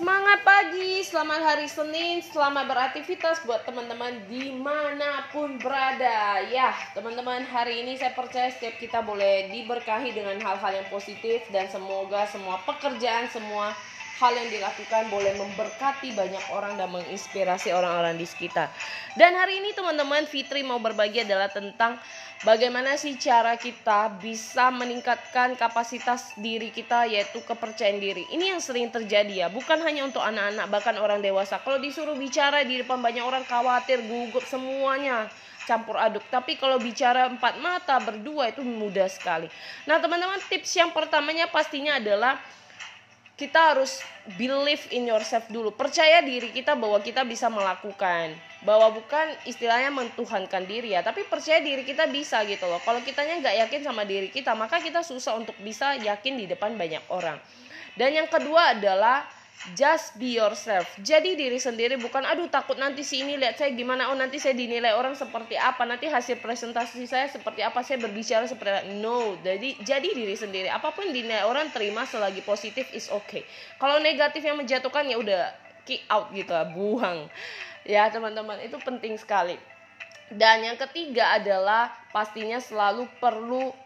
Semangat pagi, selamat hari Senin, selamat beraktivitas buat teman-teman di mana pun berada. Ya, teman-teman hari ini saya percaya setiap kita boleh diberkahi dengan hal-hal yang positif Dan semoga semua pekerjaan, semua hal yang dilakukan boleh memberkati banyak orang dan menginspirasi orang-orang di sekitar. Dan hari ini teman-teman Fitri mau berbagi adalah tentang bagaimana sih cara kita bisa meningkatkan kapasitas diri kita yaitu kepercayaan diri. Ini yang sering terjadi ya, bukan hanya untuk anak-anak bahkan orang dewasa. Kalau disuruh bicara di depan banyak orang khawatir, gugup semuanya campur aduk. Tapi kalau bicara empat mata berdua itu mudah sekali. Nah, teman-teman tips yang pertamanya pastinya adalah kita harus believe in yourself dulu. Percaya diri kita bahwa kita bisa melakukan. Bahwa bukan istilahnya mentuhankan diri ya, tapi percaya diri kita bisa gitu loh. Kalau kitanya nggak yakin sama diri kita, maka kita susah untuk bisa yakin di depan banyak orang. Dan yang kedua adalah Just be yourself. Jadi diri sendiri bukan aduh takut nanti si ini lihat saya gimana oh nanti saya dinilai orang seperti apa nanti hasil presentasi saya seperti apa saya berbicara seperti apa. No, jadi jadi diri sendiri. Apa pun dinilai orang terima selagi positif is okay. Kalau negatif yang menjatuhkan ya udah kick out gitu lah, buang. Ya teman-teman itu penting sekali. Dan yang ketiga adalah pastinya selalu perlu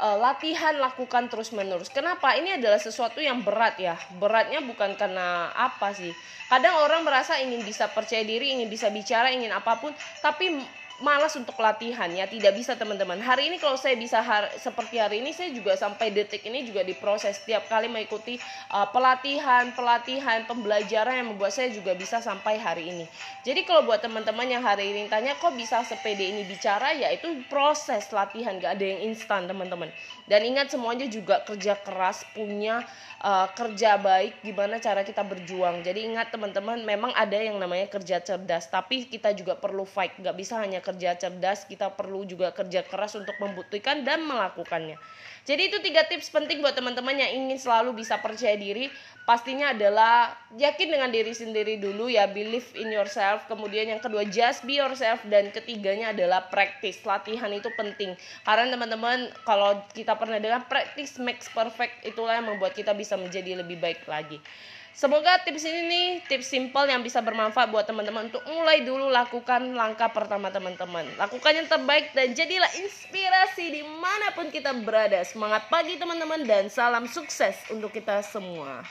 uh, latihan lakukan terus menerus. Kenapa? Ini adalah sesuatu yang berat ya. Beratnya bukan karena apa sih. Kadang orang merasa ingin bisa percaya diri, ingin bisa bicara, ingin apa pun, tapi malas untuk latihan ya tidak bisa teman-teman. Hari ini kalau saya bisa hari, seperti hari ini saya juga sampai detik ini juga diproses. Setiap kali mengikuti uh, pelatihan pelatihan pembelajaran yang membuat saya juga bisa sampai hari ini. Jadi kalau buat teman-teman yang hari ini tanya kok bisa sepede ini bicara? Ya itu proses latihan gak ada yang instan teman-teman. Dan ingat semuanya juga kerja keras punya uh, kerja baik gimana cara kita berjuang. Jadi ingat teman-teman memang ada yang namanya kerja cerdas tapi kita juga perlu fight. Gak bisa hanya kerja cerdas, kita perlu juga kerja keras untuk membuktikan dan melakukannya. Jadi itu tiga tips penting buat teman-teman yang ingin selalu bisa percaya diri. Pastinya adalah yakin dengan diri sendiri dulu ya, believe in yourself. Kemudian yang kedua just be yourself dan ketiganya adalah practice. Latihan itu penting. Karena teman-teman kalau kita pernah dengar practice makes perfect itulah yang membuat kita bisa menjadi lebih baik lagi. Semoga tips ini nih tips simple yang bisa bermanfaat buat teman-teman untuk mulai dulu lakukan langkah pertama teman-teman. Lakukan yang terbaik dan jadilah inspirasi di mana pun kita berada. Semangat pagi teman-teman dan salam sukses untuk kita semua.